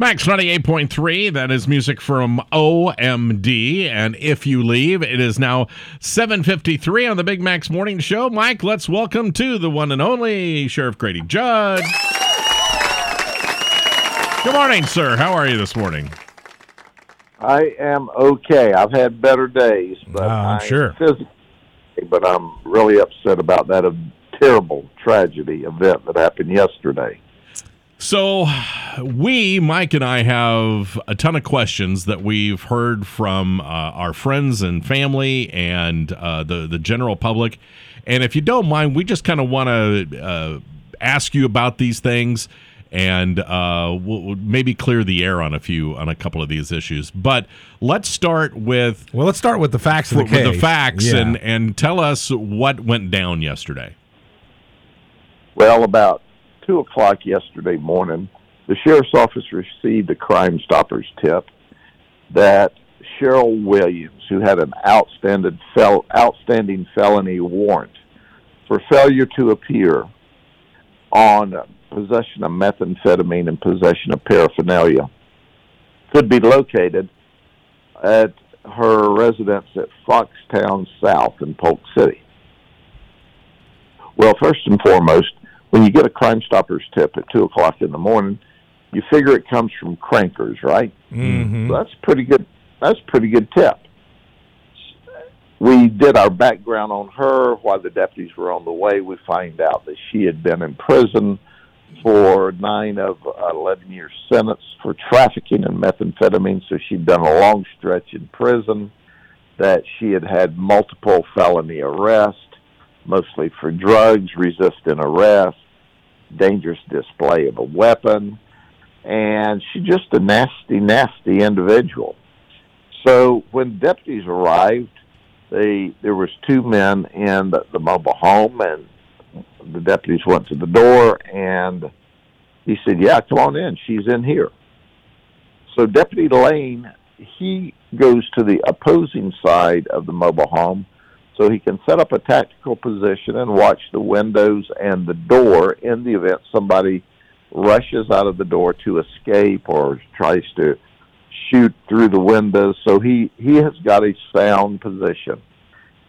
Max 98.3, that is music from OMD. And if you leave, it is now 7.53 on the Big Max Morning Show. Mike, let's welcome to the one and only Sheriff Grady Judd. Good morning, sir. How are you this morning? I am okay. I've had better days, but Oh, I'm sure. but I'm really upset about that terrible tragedy event that happened yesterday. So, we, Mike and I, have a ton of questions that we've heard from uh, our friends and family and uh, the the general public. And if you don't mind, we just kind of want to uh, ask you about these things and uh, we'll, we'll maybe clear the air on a few on a couple of these issues. But let's start with Well, let's start with the facts of the with case. the facts Yeah. and and tell us what went down yesterday. Well, about two o'clock yesterday morning, the sheriff's office received a Crime Stoppers tip that Cheryl Williams, who had an outstanding fel- outstanding felony warrant for failure to appear on possession of methamphetamine and possession of paraphernalia, could be located at her residence at Foxtown South in Polk City. Well, first and foremost, when you get a Crime Stoppers tip at two o'clock in the morning, you figure it comes from crankers, right? Mhm. So that's pretty good. That's a pretty good tip. We did our background on her while the deputies were on the way. We find out that she had been in prison for nine of eleven year sentence for trafficking in methamphetamine. So she'd done a long stretch in prison. That she had had multiple felony arrests, mostly for drugs, resisting arrest, dangerous display of a weapon, and she's just a nasty, nasty individual. So when deputies arrived, they there was two men in the, the mobile home, and the deputies went to the door, and he said, "Yeah, come on in. She's in here." So Deputy Lane he goes to the opposing side of the mobile home so he can set up a tactical position and watch the windows and the door in the event somebody rushes out of the door to escape or tries to shoot through the windows. So he, he has got a sound position.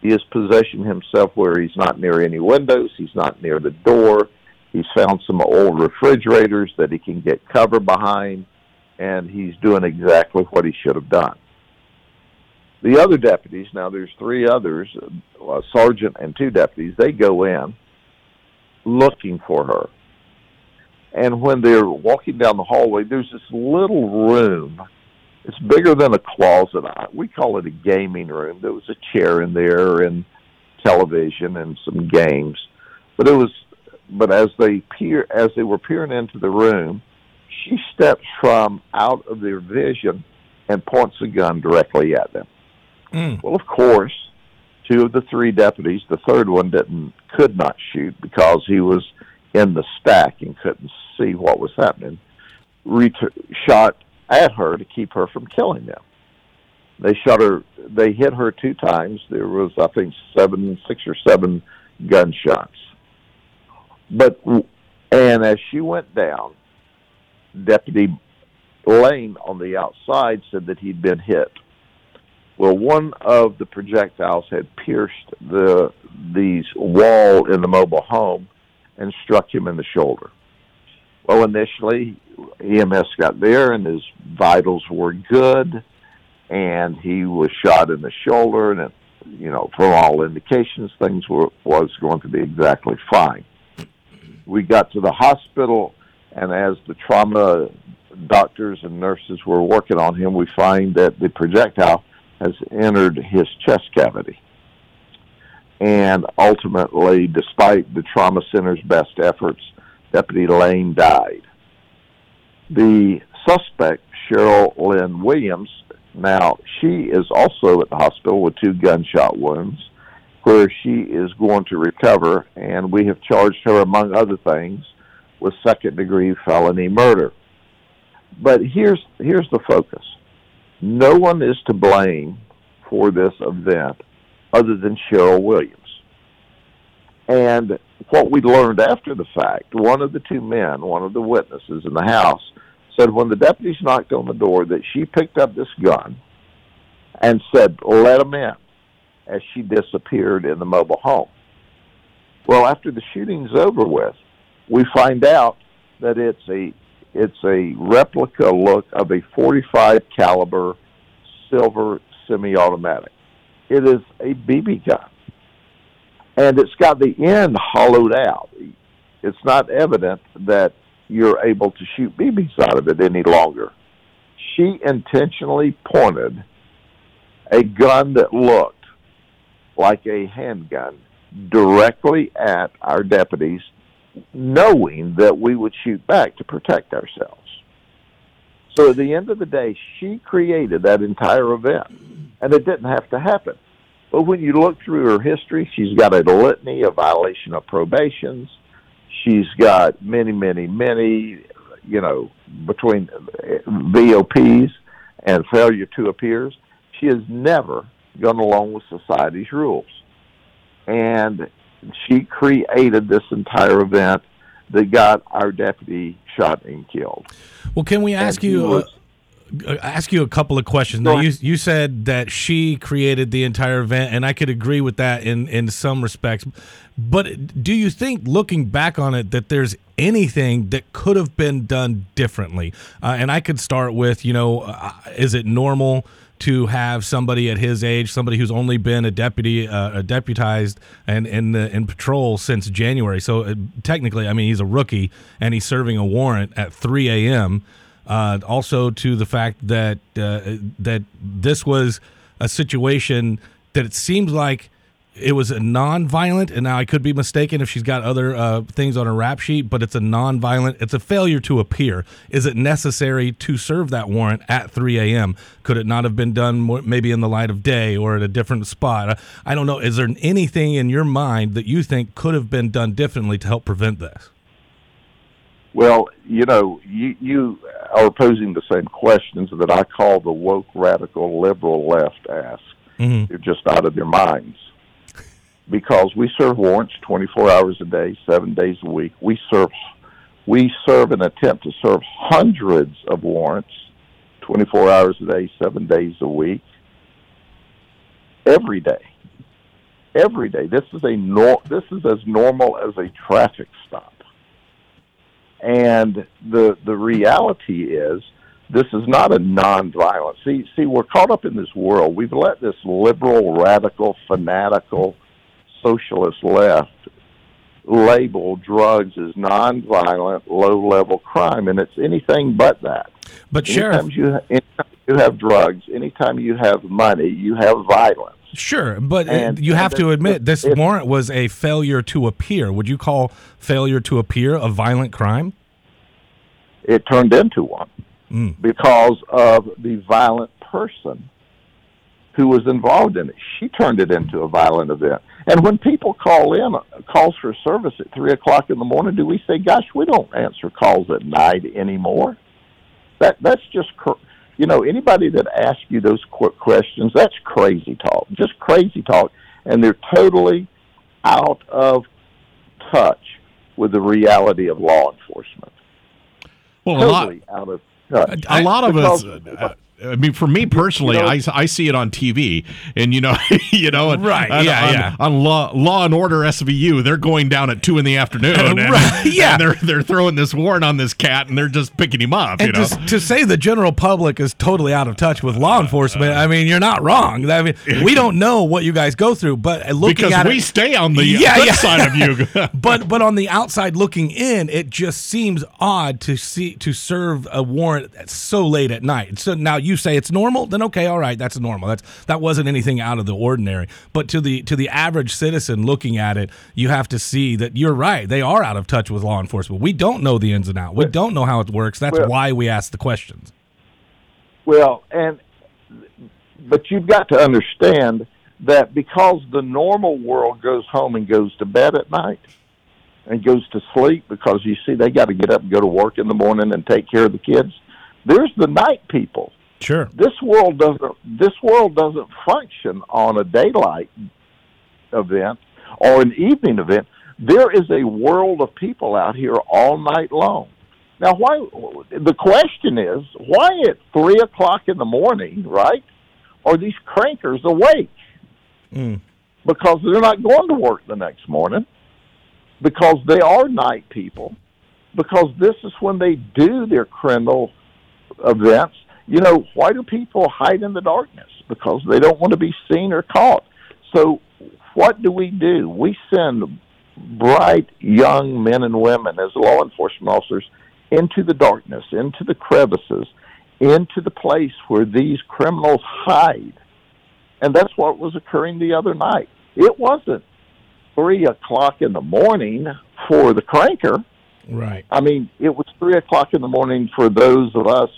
He has positioned himself where he's not near any windows, he's not near the door. He's found some old refrigerators that he can get cover behind, and he's doing exactly what he should have done. The other deputies, now there's three others, uh, a sergeant and two deputies, they go in looking for her. And when they're walking down the hallway, there's this little room. It's bigger than a closet. We call it a gaming room. There was a chair in there and television and some games. But it was but as they peer as they were peering into the room, she steps from out of their vision and points a gun directly at them. Mm. Well, of course, two of the three deputies, the third one didn't could not shoot because he was in the stack and couldn't see what was happening. Ret- shot at her to keep her from killing them. They shot her. They hit her two times. There was, I think, seven, six or seven gunshots. But and as she went down, Deputy Lane on the outside said that he'd been hit. Well, one of the projectiles had pierced the the wall in the mobile home and struck him in the shoulder. Well, initially, EMS got there and his vitals were good, and he was shot in the shoulder, and it, you know, from all indications, things were was going to be exactly fine. We got to the hospital, and as the trauma doctors and nurses were working on him, we find that the projectile has entered his chest cavity. And ultimately, despite the trauma center's best efforts, Deputy Lane died. The suspect, Cheryl Lynn Williams, now she is also at the hospital with two gunshot wounds, where she is going to recover, and we have charged her, among other things, with second degree felony murder. But here's here's the focus. No one is to blame for this event other than Cheryl Williams. And what we learned after the fact, one of the two men, one of the witnesses in the house, said when the deputies knocked on the door that she picked up this gun and said, "Let them in," as she disappeared in the mobile home. Well, after the shooting's over with, we find out that it's a it's a replica look of a 45 caliber silver semi-automatic. It is a BB gun, and it's got the end hollowed out. It's not evident that you're able to shoot BBs out of it any longer. She intentionally pointed a gun that looked like a handgun directly at our deputies, knowing that we would shoot back to protect ourselves. So at the end of the day, she created that entire event, and it didn't have to happen. But when you look through her history, she's got a litany of violation of probations. She's got many, many, many, you know, between VOPs and failure to appears. She has never gone along with society's rules. And she created this entire event that got our deputy shot and killed. Well, can we ask you was- uh, ask you a couple of questions? Now, you you said that she created the entire event, and I could agree with that in in some respects. But do you think, looking back on it, that there's anything that could have been done differently? Uh, and I could start with, you know, uh, is it normal? To have somebody at his age, somebody who's only been a deputy, uh, a deputized and in the in patrol since January. So uh, technically, I mean, he's a rookie and he's serving a warrant at 3 a.m. Uh, also, to the fact that uh, that this was a situation that it seems like it was a non-violent, and now I could be mistaken if she's got other uh, things on her rap sheet, but it's a non-violent. It's a failure to appear. Is it necessary to serve that warrant at 3 a.m.? Could it not have been done more, maybe in the light of day or at a different spot? I, I don't know. Is there anything in your mind that you think could have been done differently to help prevent this? Well, you know, you you are posing the same questions that I call the woke radical liberal left ask. Mhm. They're just out of their minds. Because we serve warrants 24 hours a day, 7 days a week. We serve we serve and attempt to serve hundreds of warrants 24 hours a day, 7 days a week. Every day. Every day. This is a nor- this is as normal as a traffic stop. And the the reality is, this is not a nonviolent. See, see, we're caught up in this world. We've let this liberal, radical, fanatical, socialist left label drugs as nonviolent, low-level crime, and it's anything but that. But sheriff, you anytime you have drugs, anytime you have money, you have violence. Sure, but uh, And- you have to it- admit this it- warrant was a failure to appear. Would you call failure to appear a violent crime? It turned into one Mm. because of the violent person who was involved in it. She turned it into a violent event. And when people call in, uh, calls for service at three o'clock in the morning, do we say, "Gosh, we don't answer calls at night anymore"? That that's just, you know, anybody that asks you those quick questions, that's crazy talk, just crazy talk, and they're totally out of touch with the reality of law enforcement. Well, a lot, Totally out of touch. a lot of us. Uh, I mean, for me personally, You know- I, I see it on TV, and you know, you know, and, Right, and yeah, on, yeah. on Law Law and Order SVU, they're going down at two in the afternoon, and, Right, yeah. and they're they're throwing this warrant on this cat, and they're just picking him up, you know. to, to say the general public is totally out of touch with law uh, enforcement, uh. I mean, you're not wrong. I mean, we don't know what you guys go through, but looking because at we it, stay on the Yeah, yeah. side of you. but but on the outside looking in, it just seems odd to see to serve a warrant so late at night. So now you say it's normal, then okay, all right, that's normal. That's that wasn't anything out of the ordinary. But to the to the average citizen looking at it, you have to see that you're right. They are out of touch with law enforcement. We don't know the ins and outs. We don't know how it works. That's Well- why we ask the questions. Well, and but you've got to understand that because the normal world goes home and goes to bed at night and goes to sleep because you see they got to get up and go to work in the morning and take care of the kids. There's the night people. Sure. This world doesn't. This world doesn't function on a daylight event or an evening event. There is a world of people out here all night long. Now, why? The question is, why at three o'clock in the morning, right? Are these crankers awake? Mm. Because they're not going to work the next morning. Because they are night people. Because this is when they do their criminal events. You know, why do people hide in the darkness? Because they don't want to be seen or caught. So, what do we do? We send bright young men and women as law enforcement officers into the darkness, into the crevices, into the place where these criminals hide. And that's what was occurring the other night. It wasn't three o'clock in the morning for the cranker. Right. I mean, it was three o'clock in the morning for those of us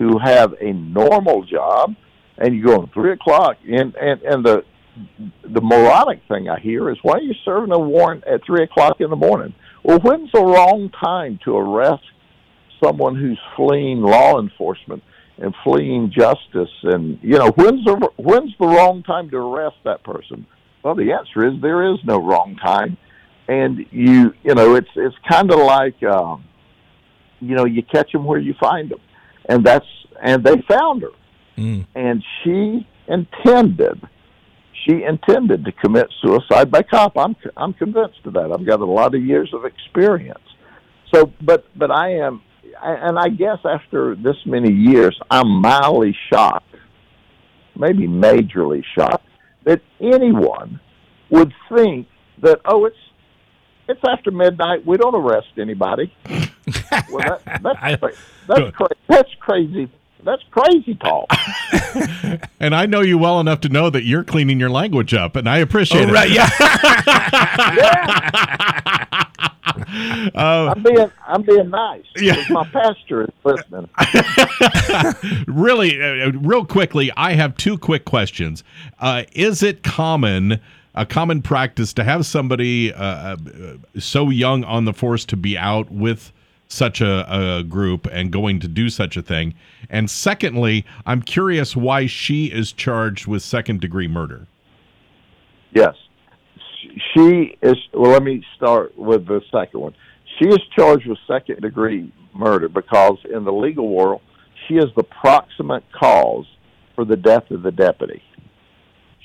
who have a normal job, and you go three o'clock, and and and the the moronic thing I hear is why are you serving a warrant at three o'clock in the morning? Well, when's the wrong time to arrest someone who's fleeing law enforcement and fleeing justice? And you know, when's the when's the wrong time to arrest that person? Well, the answer is there is no wrong time, and you you know it's it's kind of like um, you know you catch them where you find them, and that's and they found her, Mm. and she intended she intended to commit suicide by cop. I'm I'm convinced of that. I've got a lot of years of experience. So, but but I am, and I guess after this many years, I'm mildly shocked, maybe majorly shocked, that anyone would think that oh, it's it's after midnight. We don't arrest anybody. Well, that, that's cra- that's cra- that's crazy. That's crazy talk. And I know you well enough to know that you're cleaning your language up, and I appreciate Oh, it. right. Yeah. Uh, I'm being I'm being nice. Yeah. 'cause My pastor is listening. really, uh, uh, real quickly, I have two quick questions. Uh, is it common, a common practice, to have somebody uh, uh, so young on the force to be out with such a, a group and going to do such a thing? And secondly, I'm curious why she is charged with second degree murder. Yes. She is, well, let me start with the second one. She is charged with second degree murder because in the legal world, she is the proximate cause for the death of the deputy.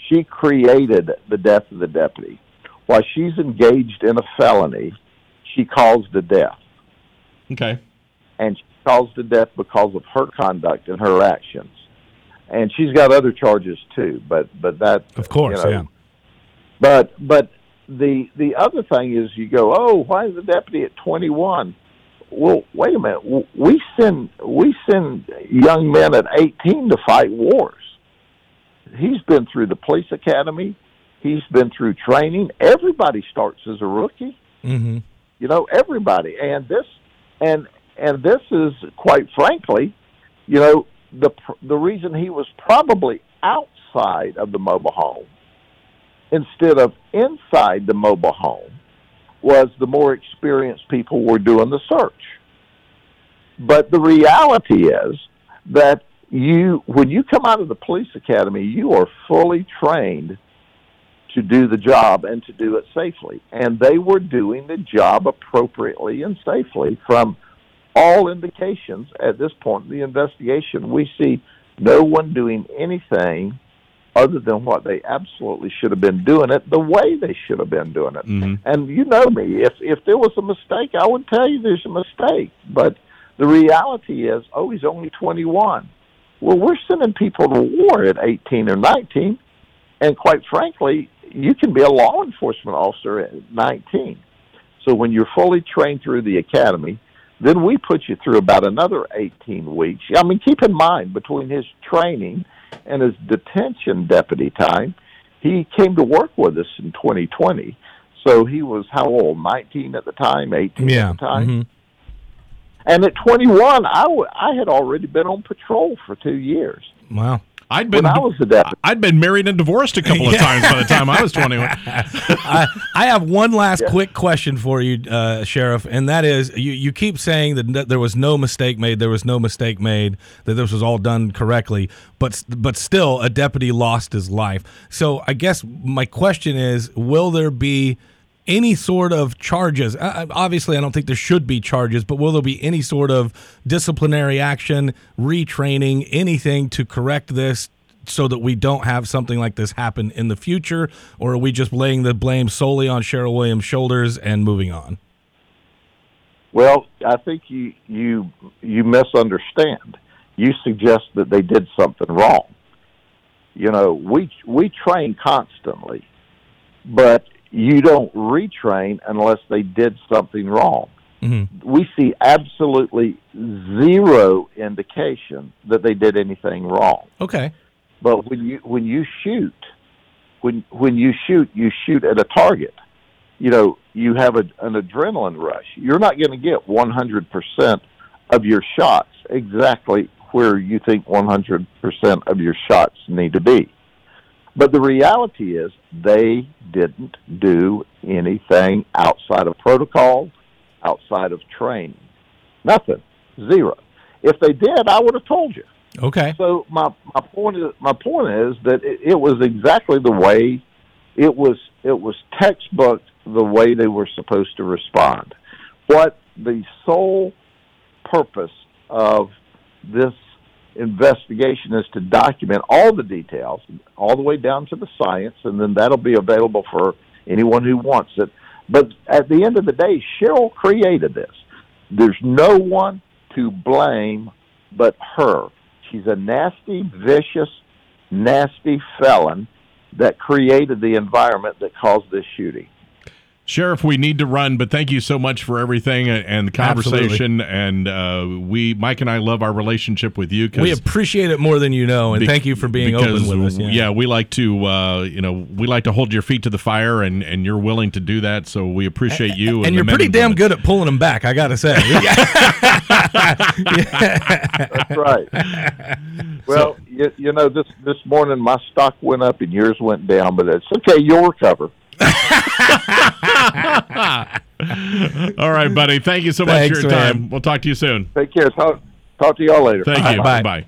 She created the death of the deputy. While she's engaged in a felony, she caused the death. Okay. And she caused the death because of her conduct and her actions. And she's got other charges too, but but that Of course. you know, yeah. but but the the other thing is you go, oh, why is the deputy at 21? Well, wait a minute. We send we send young men at 18 to fight wars. He's been through the police academy. He's been through training. Everybody starts as a rookie. Mm-hmm. You know, everybody. And this and and this is quite frankly, you know, the the reason he was probably outside of the mobile home instead of inside the mobile home was the more experienced people were doing the search. But the reality is that you, when you come out of the police academy, you are fully trained to do the job and to do it safely. And they were doing the job appropriately and safely from all indications at this point in the investigation. We see no one doing anything other than what they absolutely should have been doing it the way they should have been doing it. Mhm. And you know me, if if there was a mistake, I would tell you there's a mistake. But the reality is, oh, he's only 21. Well, we're sending people to war at 18 or 19, and quite frankly, you can be a law enforcement officer at 19. So when you're fully trained through the academy, then we put you through about another 18 weeks. I mean, keep in mind between his training and his detention deputy time, he came to work with us in 2020. So he was how old? 19 at the time, 18 Yeah. at the time. mhm. And at 21, I, w- I had already been on patrol for two years. Wow. I'd been When I was a deputy. I'd been married and divorced a couple of times by the time I was 21. I, I have one last quick question for you, uh, Sheriff, and that is you, you keep saying that there was no mistake made, there was no mistake made, that this was all done correctly, but but still a deputy lost his life. So I guess my question is, will there be any sort of charges? Obviously, I don't think there should be charges, but will there be any sort of disciplinary action, retraining, anything to correct this so that we don't have something like this happen in the future? Or are we just laying the blame solely on Cheryl Williams' shoulders and moving on? Well, I think you you you misunderstand. You suggest that they did something wrong. You know, we we train constantly, but you don't retrain unless they did something wrong. Mm-hmm. We see absolutely zero indication that they did anything wrong. Okay. But when you when you shoot, when when you shoot, you shoot at a target. You know, you have a, an adrenaline rush. You're not going to get 100% of your shots exactly where you think 100% of your shots need to be. But the reality is they didn't do anything outside of protocol, outside of training. Nothing. Zero. If they did, I would have told you. Okay. So my my point is my point is that it, it was exactly the way it was it was textbook the way they were supposed to respond. What the sole purpose of this investigation is to document all the details, all the way down to the science, and then that'll be available for anyone who wants it. But at the end of the day, Cheryl created this. There's no one to blame but her. She's a nasty, vicious, nasty felon that created the environment that caused this shooting. Sheriff, we need to run, but thank you so much for everything and the conversation. Absolutely. And uh, we, Mike and I, love our relationship with you. we appreciate it more than you know, and be- thank you for being open with us. Yeah. yeah, we like to, uh, you know, we like to hold your feet to the fire, and, and you're willing to do that. So we appreciate you. And, and you're pretty damn good at pulling them back. I got to say. That's right. Well, so, you, you know, this this morning my stock went up and yours went down, but it's okay. You'll recover. All right, buddy. Thank you so much Thanks, for your man. time. We'll talk to you soon. Take care. Talk, talk to y'all later. Thank Bye. you. Bye. Bye.